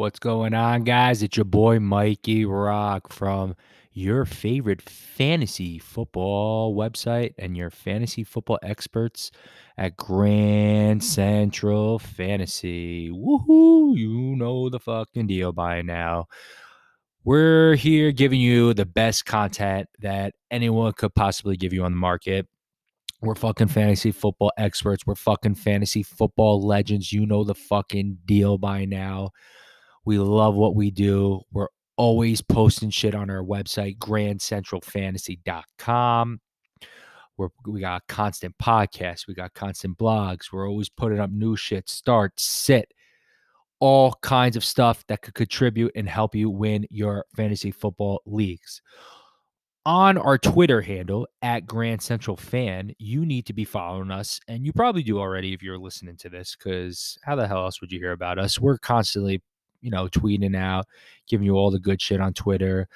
What's going on, guys? It's your boy Mikey Rock from your favorite fantasy football website and your fantasy football experts at Grand Central Fantasy. Woohoo! You know the fucking deal by now. We're here giving you the best content that anyone could possibly give you on the market. We're fucking fantasy football experts. We're fucking fantasy football legends. You know the fucking deal by now. We love what we do. We're always posting shit on our website, grandcentralfantasy.com. We're, we got constant podcasts. We got constant blogs. We're always putting up new shit, start, sit, all kinds of stuff that could contribute and help you win your fantasy football leagues. On our Twitter handle at Grand Central Fan, you need to be following us, and you probably do already if you're listening to this. Because how the hell else would you hear about us? We're constantly, you know, tweeting out, giving you all the good shit on Twitter.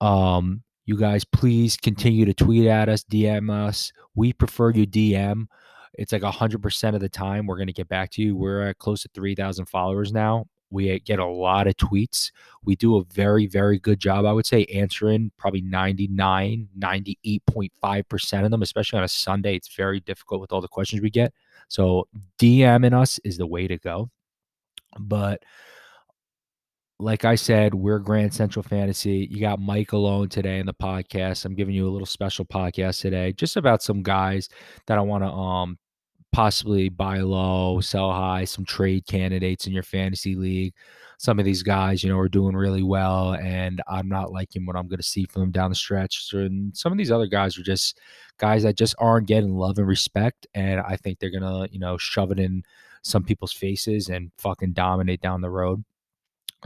Um, you guys, please continue to tweet at us, DM us. We prefer you DM. It's like 100% of the time we're going to get back to you. We're at close to 3,000 followers now. We get a lot of tweets. We do a very, very good job, I would say, answering probably 99, 98.5% of them, especially on a Sunday. It's very difficult with all the questions we get. So DMing us is the way to go. But like I said, we're Grand Central Fantasy. You got Mike alone today in the podcast. I'm giving you a little special podcast today, just about some guys that I want to um possibly buy low, sell high, some trade candidates in your fantasy league. Some of these guys, you know, are doing really well, and I'm not liking what I'm going to see from them down the stretch. And some of these other guys are just guys that just aren't getting love and respect, and I think they're gonna, you know, shove it in some people's faces and fucking dominate down the road.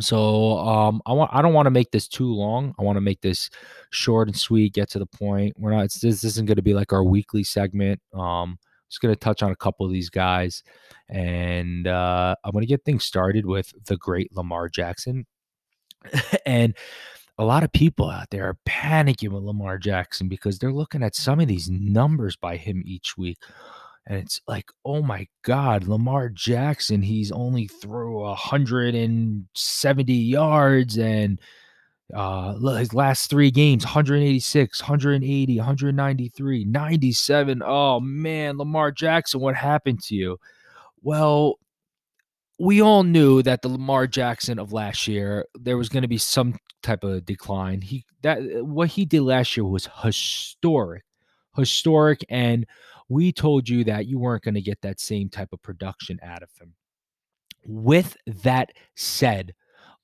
So um, I want I don't want to make this too long. I want to make this short and sweet, get to the point. We're not this isn't going to be like our weekly segment. Um, just going to touch on a couple of these guys, and uh, I'm going to get things started with the great Lamar Jackson. and a lot of people out there are panicking with Lamar Jackson because they're looking at some of these numbers by him each week. And it's like, oh my God, Lamar Jackson, he's only threw 170 yards and uh his last three games 186 180 193 97 oh man lamar jackson what happened to you? Well we all knew that the lamar jackson of last year there was going to be some type of decline. He that what he did last year was historic historic and we told you that you weren't going to get that same type of production out of him with that said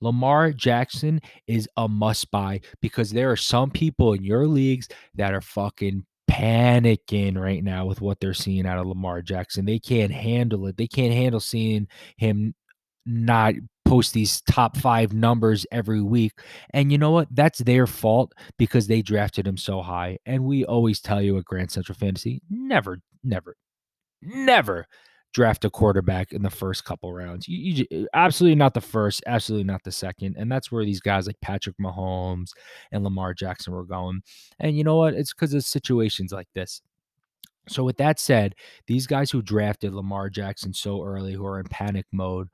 Lamar Jackson is a must buy because there are some people in your leagues that are fucking panicking right now with what they're seeing out of Lamar Jackson. They can't handle it. They can't handle seeing him not post these top five numbers every week. And you know what? That's their fault because they drafted him so high. And we always tell you at Grand Central Fantasy never, never, never draft a quarterback in the first couple rounds. You, you, absolutely not the first, absolutely not the second. And that's where these guys like Patrick Mahomes and Lamar Jackson were going. And you know what? It's because of situations like this. So, with that said, these guys who drafted Lamar Jackson so early, who are in panic mode,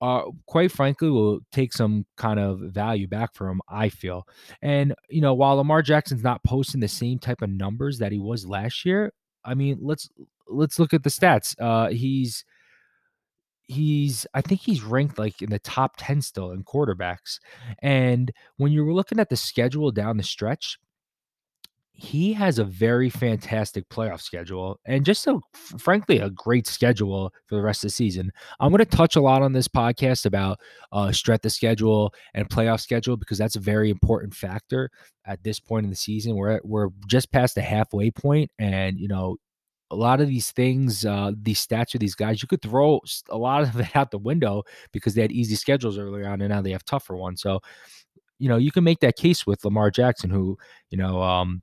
uh, quite frankly, will take some kind of value back for him, I feel. And, you know, while Lamar Jackson's not posting the same type of numbers that he was last year, I mean, let's let's look at the stats. Uh, he's he's I think he's ranked like in the top 10 still in quarterbacks. And when you're looking at the schedule down the stretch, he has a very fantastic playoff schedule and just a frankly a great schedule for the rest of the season. I'm going to touch a lot on this podcast about uh strength of schedule and playoff schedule because that's a very important factor at this point in the season. We're at, we're just past the halfway point and you know a lot of these things, uh, these stats of these guys, you could throw a lot of it out the window because they had easy schedules earlier on, and now they have tougher ones. So, you know, you can make that case with Lamar Jackson, who, you know, um,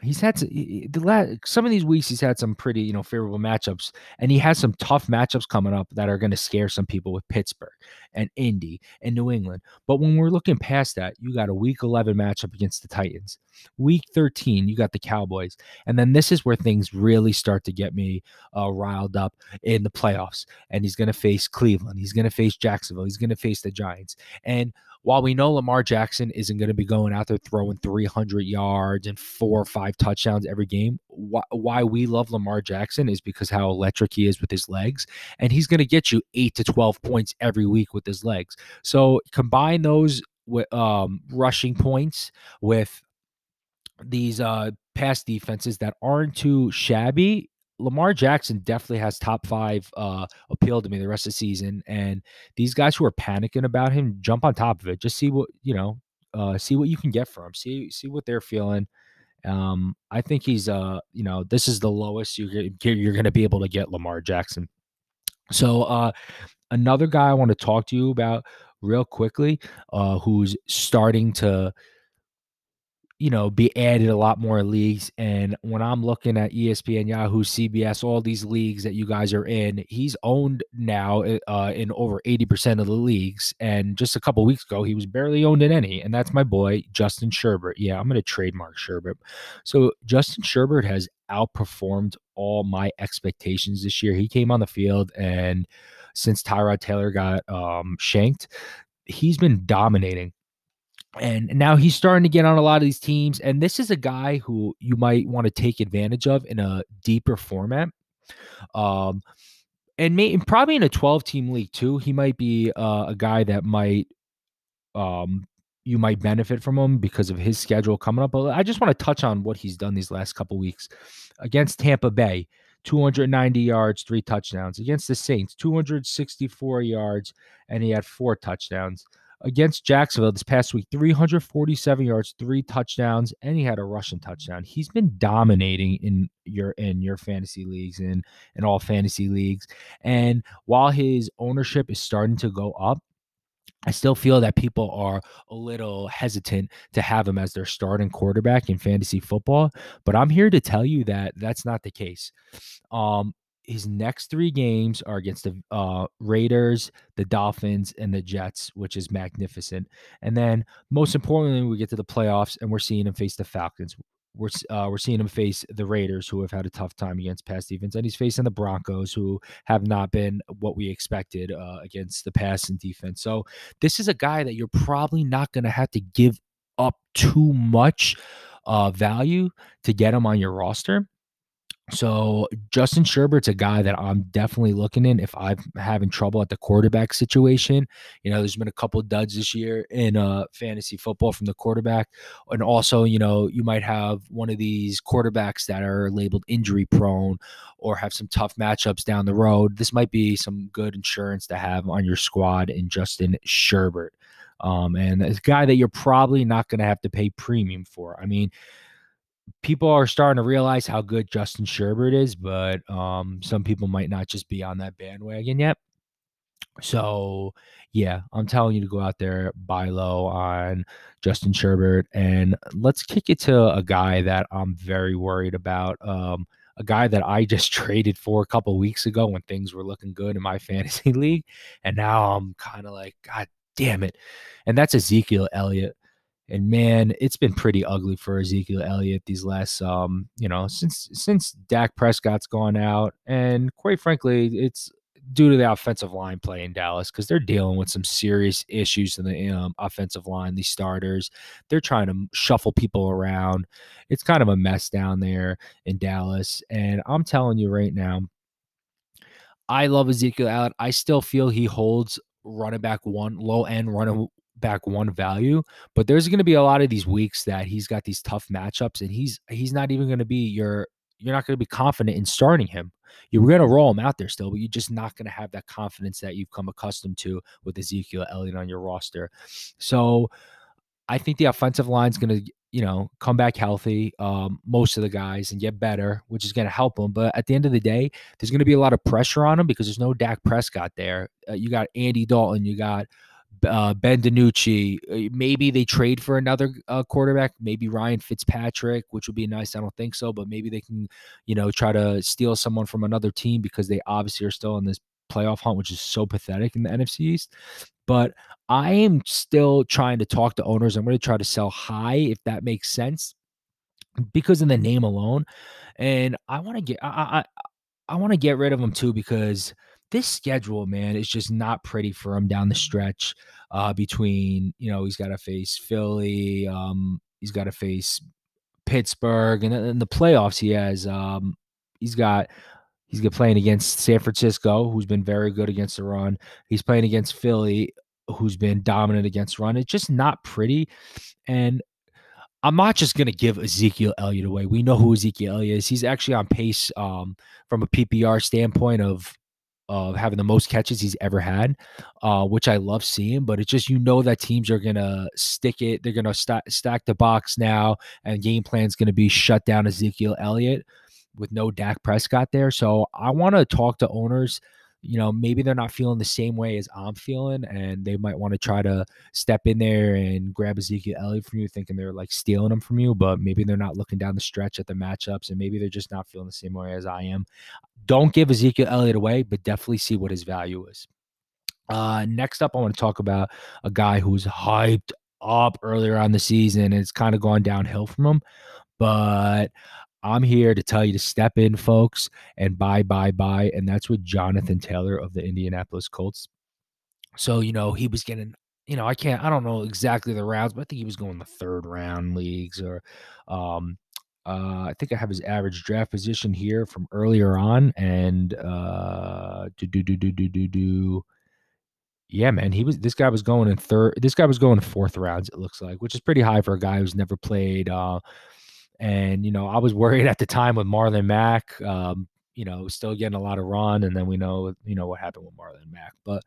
he's had some, the last, some of these weeks he's had some pretty you know favorable matchups and he has some tough matchups coming up that are going to scare some people with Pittsburgh and Indy and New England. But when we're looking past that you got a week 11 matchup against the Titans. Week 13 you got the Cowboys and then this is where things really start to get me uh, riled up in the playoffs and he's going to face Cleveland he's going to face Jacksonville he's going to face the Giants and while we know Lamar Jackson isn't going to be going out there throwing 300 yards and four or five touchdowns every game, why, why we love Lamar Jackson is because how electric he is with his legs. And he's going to get you eight to 12 points every week with his legs. So combine those with um, rushing points with these uh, pass defenses that aren't too shabby Lamar Jackson definitely has top five uh, appeal to me the rest of the season. And these guys who are panicking about him, jump on top of it. Just see what you know, uh, see what you can get from him. See see what they're feeling. Um, I think he's uh, you know, this is the lowest you're you're going to be able to get Lamar Jackson. So uh, another guy I want to talk to you about real quickly, uh, who's starting to you know, be added a lot more leagues. And when I'm looking at ESPN, Yahoo, CBS, all these leagues that you guys are in, he's owned now eh, uh, in over 80% of the leagues. And just a couple weeks ago, he was barely owned in any. And that's my boy, Justin Sherbert. Yeah, I'm going to trademark Sherbert. So Justin Sherbert has outperformed all my expectations this year. He came on the field and since Tyrod Taylor got um, shanked, he's been dominating and now he's starting to get on a lot of these teams. And this is a guy who you might want to take advantage of in a deeper format. Um, and, may, and probably in a 12 team league too. He might be uh, a guy that might um, you might benefit from him because of his schedule coming up. But I just want to touch on what he's done these last couple weeks against Tampa Bay. 290 yards, three touchdowns. Against the Saints, 264 yards, and he had four touchdowns against Jacksonville this past week 347 yards, three touchdowns, and he had a rushing touchdown. He's been dominating in your in your fantasy leagues and in all fantasy leagues. And while his ownership is starting to go up, I still feel that people are a little hesitant to have him as their starting quarterback in fantasy football, but I'm here to tell you that that's not the case. Um, his next three games are against the uh, Raiders, the Dolphins, and the Jets, which is magnificent. And then, most importantly, we get to the playoffs, and we're seeing him face the Falcons. We're uh, we're seeing him face the Raiders, who have had a tough time against pass defense, and he's facing the Broncos, who have not been what we expected uh, against the pass and defense. So this is a guy that you're probably not going to have to give up too much uh, value to get him on your roster so Justin Sherbert's a guy that I'm definitely looking in if I'm having trouble at the quarterback situation. You know, there's been a couple duds this year in uh fantasy football from the quarterback. And also, you know, you might have one of these quarterbacks that are labeled injury prone or have some tough matchups down the road. This might be some good insurance to have on your squad in Justin Sherbert. Um, and a guy that you're probably not going to have to pay premium for. I mean, people are starting to realize how good Justin Sherbert is, but um, some people might not just be on that bandwagon yet. So, yeah, I'm telling you to go out there, buy low on Justin Sherbert, and let's kick it to a guy that I'm very worried about. Um, a guy that I just traded for a couple weeks ago when things were looking good in my fantasy league, and now I'm kind of like, God damn it! And that's Ezekiel Elliott. And man, it's been pretty ugly for Ezekiel Elliott these last um, you know, since since Dak Prescott's gone out. And quite frankly, it's due to the offensive line play in Dallas because they're dealing with some serious issues in the um, offensive line. These starters, they're trying to shuffle people around. It's kind of a mess down there in Dallas. And I'm telling you right now, I love Ezekiel Elliott. I still feel he holds running back one, low end running back one value, but there's going to be a lot of these weeks that he's got these tough matchups and he's he's not even going to be your you're not going to be confident in starting him. You're going to roll him out there still, but you're just not going to have that confidence that you've come accustomed to with Ezekiel Elliott on your roster. So I think the offensive line's going to, you know, come back healthy, um, most of the guys, and get better, which is going to help them. But at the end of the day, there's going to be a lot of pressure on them because there's no Dak Prescott there. Uh, you got Andy Dalton, you got uh, Ben DiNucci. Uh, maybe they trade for another uh, quarterback. Maybe Ryan Fitzpatrick, which would be nice. I don't think so, but maybe they can, you know, try to steal someone from another team because they obviously are still in this playoff hunt, which is so pathetic in the NFC East. But I am still trying to talk to owners. I'm going to try to sell high if that makes sense because of the name alone. And I want to get I I, I want to get rid of them too because this schedule, man, is just not pretty for him down the stretch. Uh, between you know he's got to face Philly, um, he's got to face Pittsburgh, and in the playoffs he has um, he's got he's got playing against San Francisco, who's been very good against the run. He's playing against Philly, who's been dominant against run. It's just not pretty, and I'm not just going to give Ezekiel Elliott away. We know who Ezekiel Elliott is. He's actually on pace um, from a PPR standpoint of of having the most catches he's ever had, uh, which I love seeing. But it's just you know that teams are gonna stick it. They're gonna st- stack the box now, and game plan's gonna be shut down Ezekiel Elliott with no Dak Prescott there. So I want to talk to owners you know, maybe they're not feeling the same way as I'm feeling, and they might want to try to step in there and grab Ezekiel Elliott from you, thinking they're like stealing them from you, but maybe they're not looking down the stretch at the matchups, and maybe they're just not feeling the same way as I am. Don't give Ezekiel Elliott away, but definitely see what his value is. Uh, next up, I want to talk about a guy who's hyped up earlier on the season, and it's kind of gone downhill from him. But I'm here to tell you to step in, folks, and buy, buy, buy. And that's with Jonathan Taylor of the Indianapolis Colts. So, you know, he was getting, you know, I can't, I don't know exactly the rounds, but I think he was going the third round leagues or, um, uh, I think I have his average draft position here from earlier on, and uh, do do do do do do do. Yeah, man, he was. This guy was going in third. This guy was going in fourth rounds. It looks like, which is pretty high for a guy who's never played uh, and, you know, I was worried at the time with Marlon Mack, um, you know, still getting a lot of run. And then we know, you know, what happened with Marlon Mack. But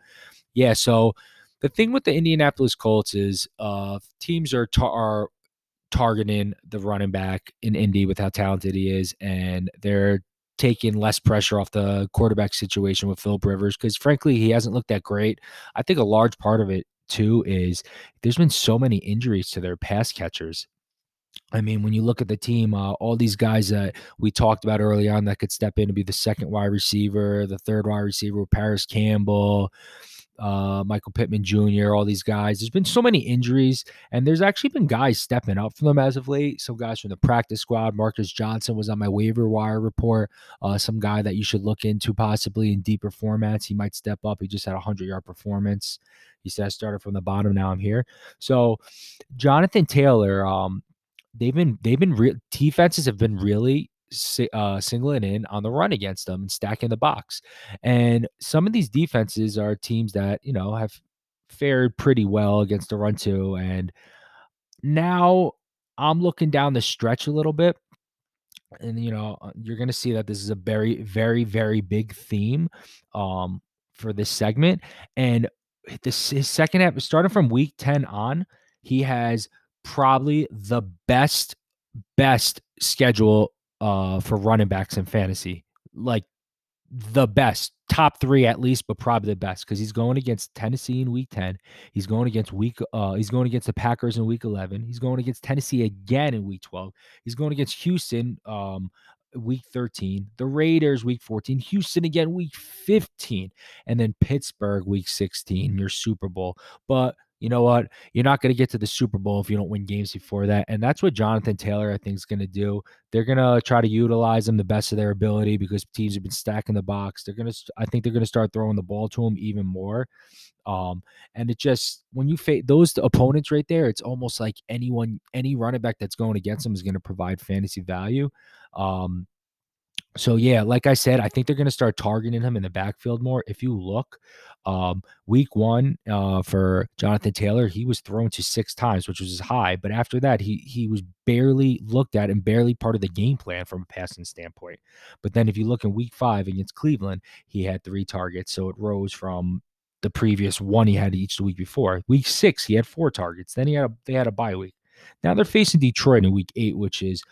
yeah, so the thing with the Indianapolis Colts is uh, teams are, are targeting the running back in Indy with how talented he is. And they're taking less pressure off the quarterback situation with Philip Rivers because, frankly, he hasn't looked that great. I think a large part of it, too, is there's been so many injuries to their pass catchers I mean, when you look at the team, uh, all these guys that we talked about early on that could step in to be the second wide receiver, the third wide receiver, Parris Campbell, uh, Michael Pittman Jr., all these guys. There's been so many injuries, and there's actually been guys stepping up for them as of late. Some guys from the practice squad. Marcus Johnson was on my waiver wire report. Uh, some guy that you should look into possibly in deeper formats. He might step up. He just had a 100 yard performance. He said, I started from the bottom. Now I'm here. So, Jonathan Taylor, um, they've been they've been real defenses have been really uh, singling in on the run against them and stacking the box. And some of these defenses are teams that you know have fared pretty well against the run too. And now I'm looking down the stretch a little bit. And you know, uh, you're gonna see that this is a very, very, very big theme um, for this segment. And this his second half, starting from week 10 on, he has probably the best best schedule uh for running backs in fantasy. Like the best, top three at least, but probably the best because he's going against Tennessee in week 10. He's going against week uh he's going against the Packers in week 11. He's going against Tennessee again in week 12. He's going against Houston um week 13, the Raiders week 14, Houston again week 15, and then Pittsburgh week 16, your Super Bowl. But you know what? You're not going to get to the Super Bowl if you don't win games before that. And that's what Jonathan Taylor, I think, is going to do. They're going to try to utilize him the best of their ability because teams have been stacking the box. They're going to, I think they're going to start throwing the ball to him even more. Um, and it just, when you face those opponents right there, it's almost like anyone, any running back that's going against them is going to provide fantasy value. Um, so yeah, like I said, I think they're going to start targeting him in the backfield more. If you look, um, week one uh, for Jonathan Taylor, he was thrown to six times, which was his high. But after that, he he was barely looked at and barely part of the game plan from a passing standpoint. But then if you look in week five against Cleveland, he had three targets, so it rose from the previous one he had each the week before. Week six, he had four targets. Then he had a, they had a bye week. Now they're facing Detroit in week eight, which is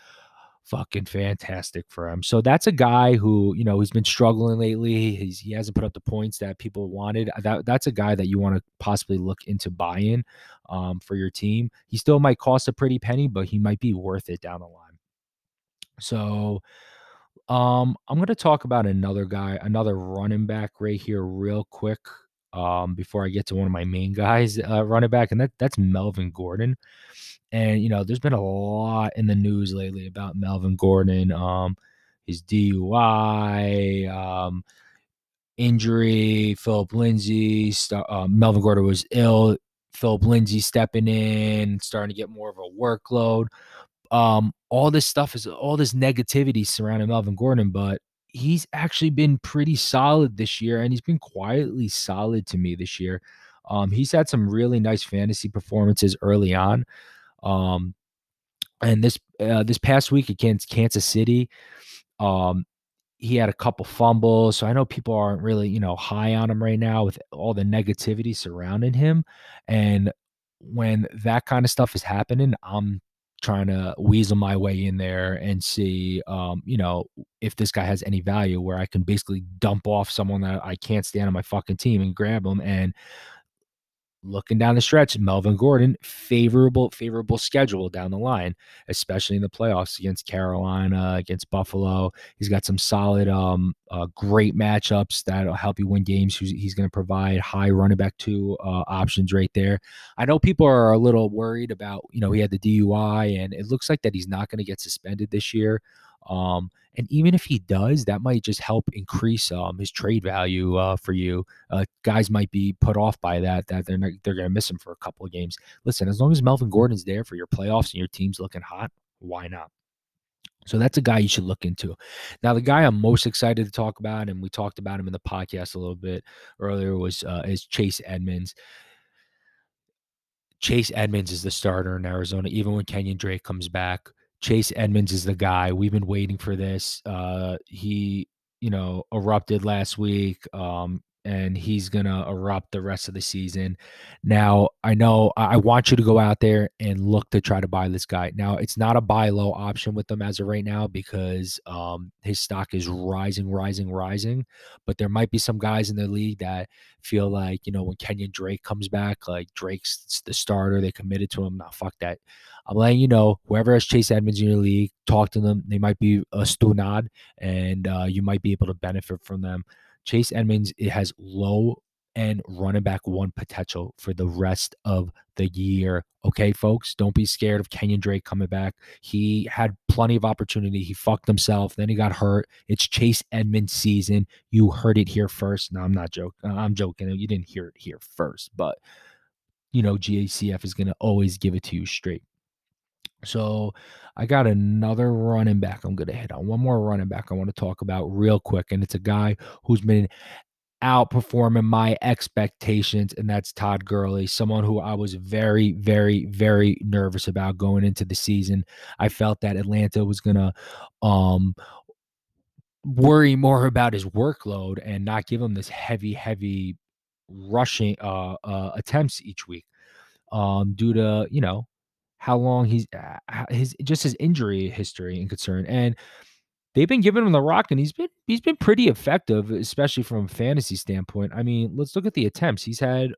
fucking fantastic for him. So that's a guy who, you know, he's been struggling lately. He's, he hasn't put up the points that people wanted. That that's a guy that you want to possibly look into buying um, for your team. He still might cost a pretty penny, but he might be worth it down the line. So um, I'm going to talk about another guy, another running back right here, real quick. Um, before I get to one of my main guys, uh, running back, and that that's Melvin Gordon. And you know, there's been a lot in the news lately about Melvin Gordon, um, his DUI, um, injury, Phillip Lindsay, st- uh, Melvin Gordon was ill. Phillip Lindsay stepping in, starting to get more of a workload. Um, all this stuff is all this negativity surrounding Melvin Gordon, but he's actually been pretty solid this year, and he's been quietly solid to me this year. Um, he's had some really nice fantasy performances early on. Um, and this uh, this past week against Kansas City, um, he had a couple fumbles. So I know people aren't really, you know, high on him right now with all the negativity surrounding him. And when that kind of stuff is happening, I'm trying to weasel my way in there and see, um, you know, if this guy has any value where I can basically dump off someone that I can't stand on my fucking team and grab him and looking down the stretch, Melvin Gordon, favorable, favorable schedule down the line, especially in the playoffs against Carolina, against Buffalo. He's got some solid, um, uh, great matchups that'll help you win games. He's, he's going to provide high running back two uh, options right there. I know people are a little worried about, you know, he had the DUI, and it looks like that he's not going to get suspended this year. Um, and even if he does, that might just help increase um, his trade value uh, for you. Uh, guys might be put off by that that they're not, they're going to miss him for a couple of games. Listen, as long as Melvin Gordon's there for your playoffs and your team's looking hot, why not? So that's a guy you should look into. Now, the guy I'm most excited to talk about, and we talked about him in the podcast a little bit earlier, was uh, is Chase Edmonds. Chase Edmonds is the starter in Arizona, even when Kenyon Drake comes back. Chase Edmonds is the guy. We've been waiting for this. Uh, he, you know, erupted last week. Um, and he's gonna erupt the rest of the season. Now, I know I want you to go out there and look to try to buy this guy. Now, it's not a buy low option with them as of right now because um, his stock is rising, rising, rising. But there might be some guys in the league that feel like you know when Kenyon Drake comes back, like Drake's the starter, they committed to him. Now, fuck that. I'm letting you know, whoever has Chase Edmonds in your league, talk to them. They might be a stunad, and uh, you might be able to benefit from them. Chase Edmonds it has low and running back one potential for the rest of the year. Okay, folks, don't be scared of Kenyon Drake coming back. He had plenty of opportunity. He fucked himself. Then he got hurt. It's Chase Edmonds season. You heard it here first. No, I'm not joking. Uh, I'm joking. You didn't hear it here first, but you know, GACF is going to always give it to you straight. So I got another running back I'm going to hit on. One more running back I want to talk about real quick. And it's a guy who's been outperforming my expectations, and that's Todd Gurley, someone who I was very, very, very nervous about going into the season. I felt that Atlanta was going to um, worry more about his workload and not give him this heavy, heavy rushing uh, uh, attempts each week um, due to, you know, how long he's uh, his just his injury history and concern. And they've been giving him the rock, and he's been he's been pretty effective, especially from a fantasy standpoint. I mean, let's look at the attempts. He's had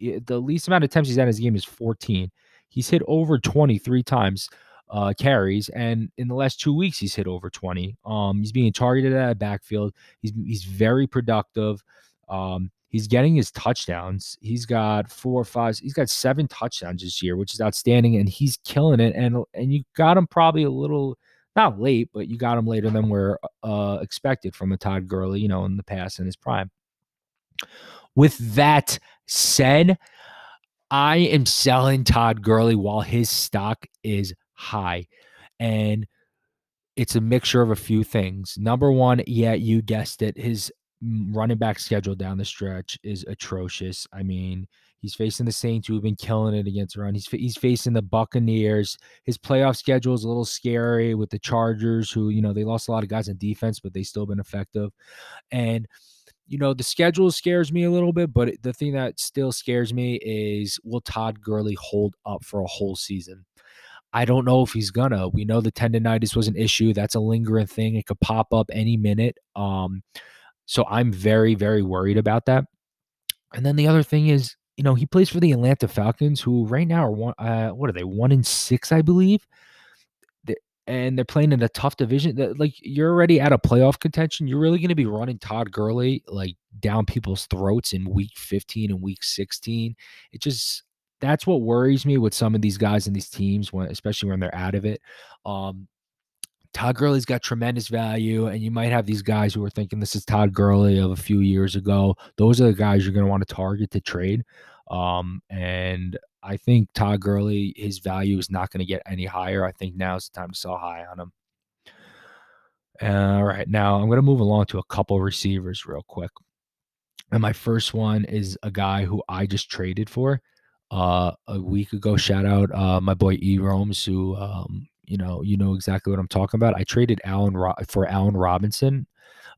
the least amount of attempts he's had in his game is 14. He's hit over 23 times uh, carries, and in the last two weeks he's hit over 20. Um, he's being targeted at a backfield. He's he's very productive. Um, He's getting his touchdowns. He's got four or five. He's got seven touchdowns this year, which is outstanding, and he's killing it. And and you got him probably a little not late, but you got him later than we're uh, expected from a Todd Gurley, you know, in the past in his prime. With that said, I am selling Todd Gurley while his stock is high, and it's a mixture of a few things. Number one, yeah, you guessed it, his running back schedule down the stretch is atrocious. I mean, he's facing the Saints who've been killing it against run. He's he's facing the Buccaneers. His playoff schedule is a little scary with the Chargers, who you know they lost a lot of guys in defense, but they still been effective. And you know the schedule scares me a little bit, but the thing that still scares me is will Todd Gurley hold up for a whole season? I don't know if he's gonna. We know the tendonitis was an issue. That's a lingering thing. It could pop up any minute. Um, so I'm very, very worried about that. And then the other thing is, you know, he plays for the Atlanta Falcons, who right now are one. Uh, what are they? One in six, I believe. and they're playing in a tough division. Like you're already out of playoff contention. You're really going to be running Todd Gurley like down people's throats in week 15 and week 16. It just that's what worries me with some of these guys in these teams, when especially when they're out of it. Um, Todd Gurley's got tremendous value, and you might have these guys who are thinking this is Todd Gurley of a few years ago. Those are the guys you're going to want to target to trade. Um, and I think Todd Gurley, his value is not going to get any higher. I think now's the time to sell high on him. All right, now I'm going to move along to a couple receivers real quick. And my first one is a guy who I just traded for uh, a week ago. Shout out uh, my boy E Romes, who um, you know you know exactly what I'm talking about. I traded Allen Ro- for Allen Robinson,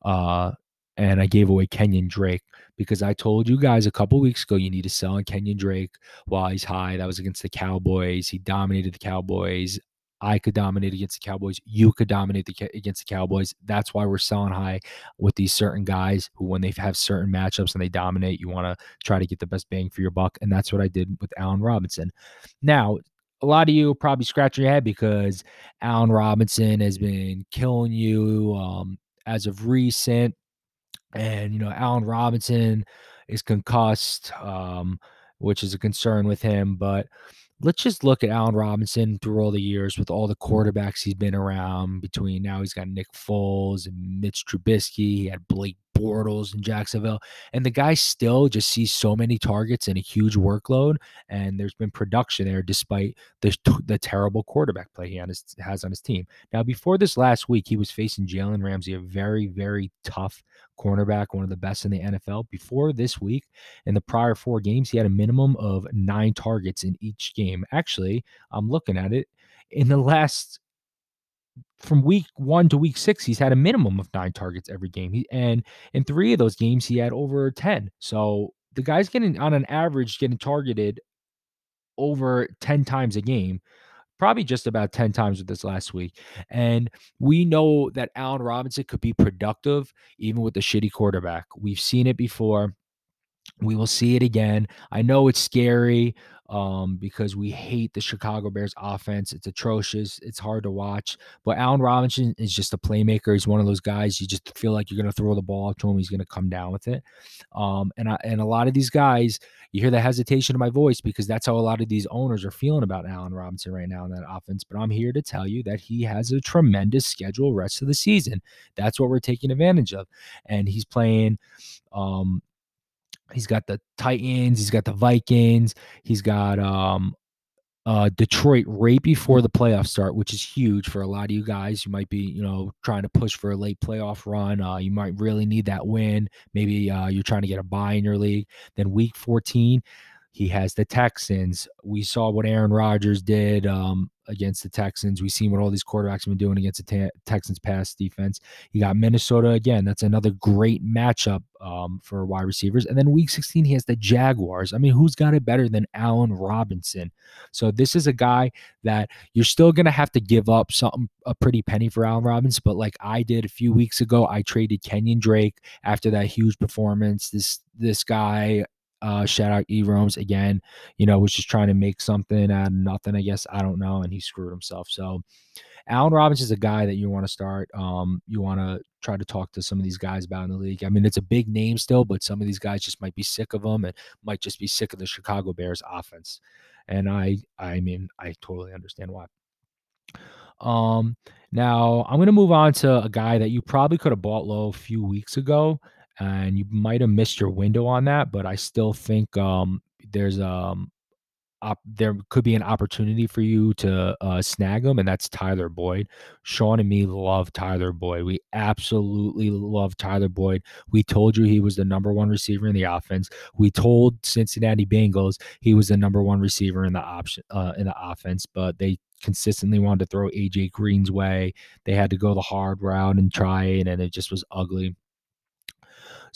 uh, and I gave away Kenyon Drake because I told you guys a couple weeks ago you need to sell on Kenyon Drake while he's high. That was against the Cowboys. He dominated the Cowboys. I could dominate against the Cowboys. You could dominate the, against the Cowboys. That's why we're selling high with these certain guys who, when they have certain matchups and they dominate, you want to try to get the best bang for your buck. And that's what I did with Allen Robinson. Now, a lot of you probably scratch your head because Allen Robinson has been killing you um, as of recent. And, you know, Allen Robinson is concussed, um, which is a concern with him. But let's just look at Allen Robinson through all the years with all the quarterbacks he's been around between now he's got Nick Foles and Mitch Trubisky. He had Blake Bortles in Jacksonville. And the guy still just sees so many targets and a huge workload. And there's been production there despite the, the terrible quarterback play he his, has on his team. Now, before this last week, he was facing Jalen Ramsey, a very, very tough cornerback, one of the best in the NFL. Before this week, in the prior four games, he had a minimum of nine targets in each game. Actually, I'm looking at it. In the last from week one to week six, he's had a minimum of nine targets every game. And in three of those games, he had over 10. So the guy's getting on an average getting targeted over 10 times a game, probably just about 10 times with this last week. And we know that Allen Robinson could be productive even with a shitty quarterback. We've seen it before. We will see it again. I know it's scary um, because we hate the Chicago Bears offense. It's atrocious. It's hard to watch. But Allen Robinson is just a playmaker. He's one of those guys you just feel like you're going to throw the ball to him. He's going to come down with it. Um, and I, and a lot of these guys, you hear the hesitation in my voice because that's how a lot of these owners are feeling about Allen Robinson right now in that offense. But I'm here to tell you that he has a tremendous schedule rest of the season. That's what we're taking advantage of. And he's playing um, He's got the Titans. He's got the Vikings. He's got um, uh, Detroit right before the playoffs start, which is huge for a lot of you guys. You might be, you know, trying to push for a late playoff run. Uh, you might really need that win. Maybe uh, you're trying to get a buy in your league. Then week 14, he has the Texans. We saw what Aaron Rodgers did um, against the Texans. We've seen what all these quarterbacks have been doing against the te- Texans pass defense. You got Minnesota again. That's another great matchup um, for wide receivers. And then week 16, he has the Jaguars. I mean, who's got it better than Allen Robinson? So this is a guy that you're still going to have to give up something, a pretty penny for Allen Robinson. But like I did a few weeks ago, I traded Kenyon Drake after that huge performance. This this guy uh, shout out E Romes again. You know, was just trying to make something out of nothing. I guess I don't know, and he screwed himself. So, Allen Robbins is a guy that you want to start. Um, you want to try to talk to some of these guys about in the league. I mean, it's a big name still, but some of these guys just might be sick of them and might just be sick of the Chicago Bears offense. And I, I mean, I totally understand why. Um, now I'm going to move on to a guy that you probably could have bought low a few weeks ago and you might have missed your window on that, but I still think um, there's um op- there could be an opportunity for you to uh, snag him, and that's Tyler Boyd. Sean and me love Tyler Boyd. We absolutely love Tyler Boyd. We told you he was the number one receiver in the offense. We told Cincinnati Bengals he was the number one receiver in the option uh, in the offense, but they consistently wanted to throw AJ Green's way. They had to go the hard route and try it, and it just was ugly.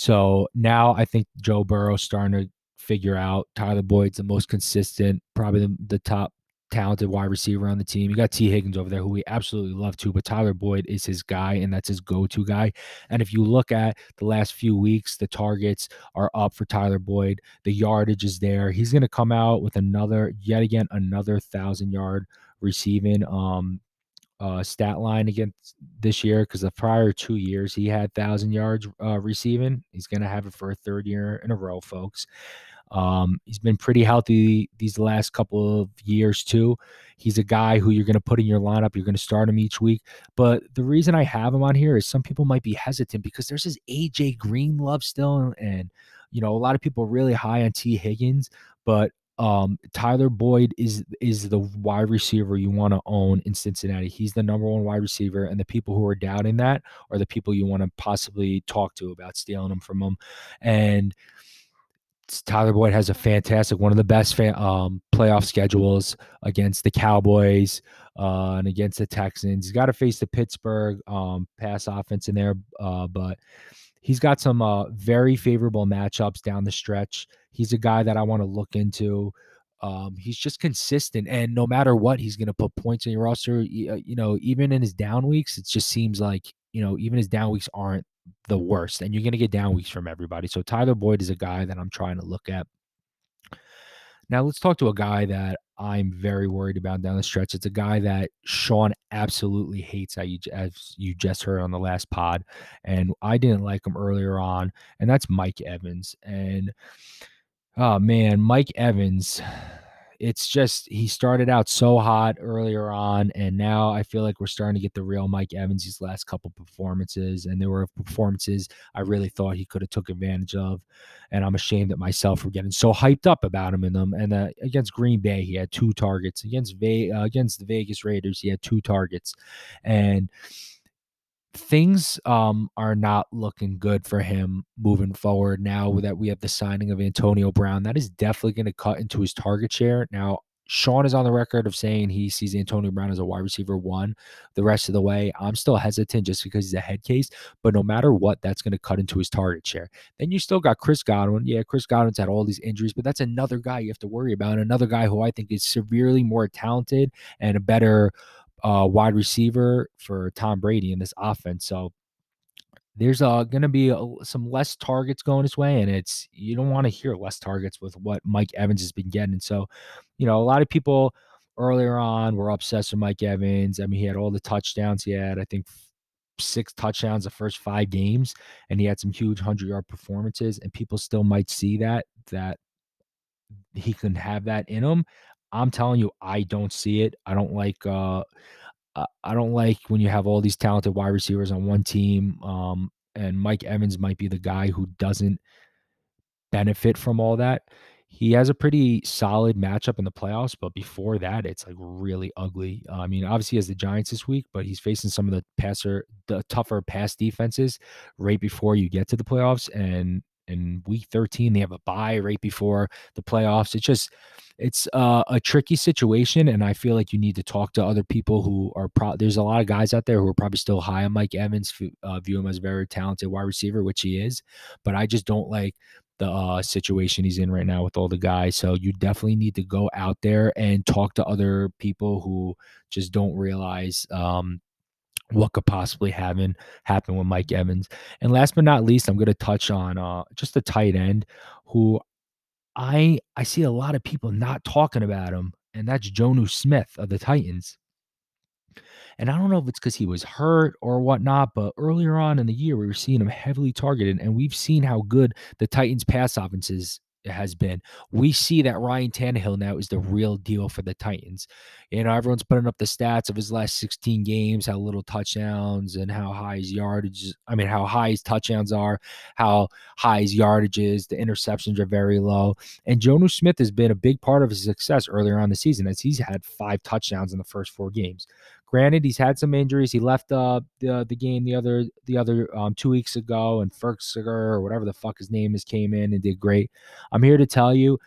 So now I think Joe Burrow's starting to figure out Tyler Boyd's the most consistent, probably the, the top talented wide receiver on the team. You got Tee Higgins over there, who we absolutely love too, but Tyler Boyd is his guy, and that's his go to guy. And if you look at the last few weeks, the targets are up for Tyler Boyd. The yardage is there. He's going to come out with another, yet again, another thousand yard receiving um uh, stat line against this year because the prior two years he had thousand yards uh, receiving. He's going to have it for a third year in a row, folks. Um, he's been pretty healthy these last couple of years too. He's a guy who you're going to put in your lineup. You're going to start him each week. But the reason I have him on here is some people might be hesitant because there's this AJ Green love still, and you know a lot of people really high on Tee Higgins, but um, Tyler Boyd is is the wide receiver you want to own in Cincinnati. He's the number one wide receiver, and the people who are doubting that are the people you want to possibly talk to about stealing him from him. And Tyler Boyd has a fantastic, one of the best fan, um, playoff schedules against the Cowboys uh, and against the Texans. He's got to face the Pittsburgh um, pass offense in there, uh, but he's got some uh, very favorable matchups down the stretch. He's a guy that I want to look into. Um, he's just consistent, and no matter what, he's going to put points in your roster. Uh, you know, even in his down weeks, it just seems like you know even his down weeks aren't the worst, and you're going to get down weeks from everybody. So Tyler Boyd is a guy that I'm trying to look at. Now let's talk to a guy that I'm very worried about down the stretch. It's a guy that Sean absolutely hates, as you, just heard on the last pod, and I didn't like him earlier on, and that's Mike Evans. And oh man, Mike Evans it's just he started out so hot earlier on, and now I feel like we're starting to get the real Mike Evans these last couple performances, and there were performances I really thought he could have took advantage of, and I'm ashamed at myself for getting so hyped up about him in them. And uh, against Green Bay, he had two targets. Against Ve- uh, against the Vegas Raiders, he had two targets, and things um, are not looking good for him moving forward now that we have the signing of Antonio Brown. That is definitely going to cut into his target share. Now, Sean is on the record of saying he sees Antonio Brown as a wide receiver one the rest of the way. I'm still hesitant just because he's a head case, but no matter what, that's going to cut into his target share. Then you still got Chris Godwin. Yeah, Chris Godwin's had all these injuries, but that's another guy you have to worry about. Another guy who I think is severely more talented and a better uh, wide receiver for Tom Brady in this offense. So there's uh, going to be a, some less targets going his way, and it's you don't want to hear less targets with what Mike Evans has been getting. So, you know, a lot of people earlier on were obsessed with Mike Evans. I mean, he had all the touchdowns. He had, I think, six touchdowns the first five games, and he had some huge hundred yard performances. And people still might see that that he can have that in him. I'm telling you, I don't see it. I don't like uh I don't like when you have all these talented wide receivers on one team. Um, and Mike Evans might be the guy who doesn't benefit from all that. He has a pretty solid matchup in the playoffs, but before that, it's like really ugly. Uh, I mean, obviously, he has the Giants this week, but he's facing some of the passer, the tougher pass defenses right before you get to the playoffs. And in week 13 they have a bye right before the playoffs it's just it's uh, a tricky situation and i feel like you need to talk to other people who are pro there's a lot of guys out there who are probably still high on mike evans uh, view him as very talented wide receiver which he is but i just don't like the uh, situation he's in right now with all the guys. So you definitely need to go out there and talk to other people who just don't realize um, what could possibly happen happen with Mike Evans. And last but not least, I'm going to touch on uh, just the tight end who I I see a lot of people not talking about him, and that's Jonnu Smith of the Titans. And I don't know if it's because he was hurt or whatnot, but earlier on in the year, we were seeing him heavily targeted, and we've seen how good the Titans' pass offenses has been. We see that Ryan Tannehill now is the real deal for the Titans. You know, everyone's putting up the stats of his last 16 games, how little touchdowns and how high his yardage. I mean, how high his touchdowns are, how high his yardage is. The interceptions are very low. And Jonnu Smith has been a big part of his success earlier on the season as he's had five touchdowns in the first four games. Granted, he's had some injuries. He left uh, the the game the other the other um, two weeks ago, and Firkser or whatever the fuck his name is came in and did great. I'm here to tell you,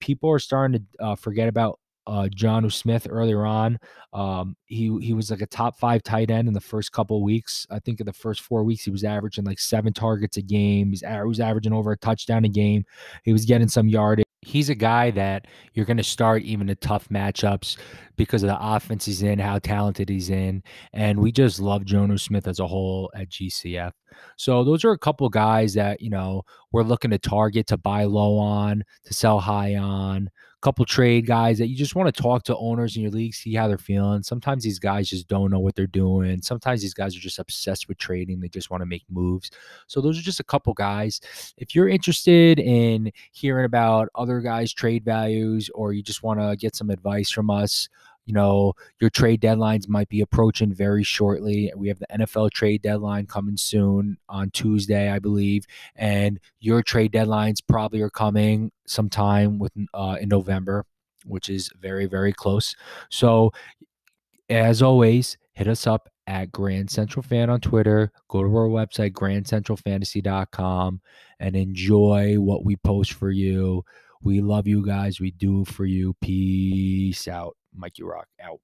people are starting to uh, forget about uh, Jonnu Smith earlier on. Um, he he was like a top five tight end in the first couple weeks. I think in the first four weeks he was averaging like seven targets a game. He's he was averaging over a touchdown a game. He was getting some yardage. He's a guy that you're going to start even the tough matchups because of the offense he's in, how talented he's in, and we just love Jonnu Smith as a whole at GCF. So those are a couple guys that you know we're looking to target to buy low on, to sell high on couple trade guys that you just want to talk to owners in your league, see how they're feeling. Sometimes these guys just don't know what they're doing. Sometimes these guys are just obsessed with trading. They just want to make moves. So those are just a couple guys. If you're interested in hearing about other guys' trade values or you just want to get some advice from us, you know, your trade deadlines might be approaching very shortly. We have the NFL trade deadline coming soon on Tuesday, I believe, and your trade deadlines probably are coming sometime with uh, in November, which is very very close. So, as always, hit us up at Grand Central Fan on Twitter. Go to our website, grandcentralfantasy.com, and enjoy what we post for you. We love you guys. We do for you. Peace out. Mikey Rock out.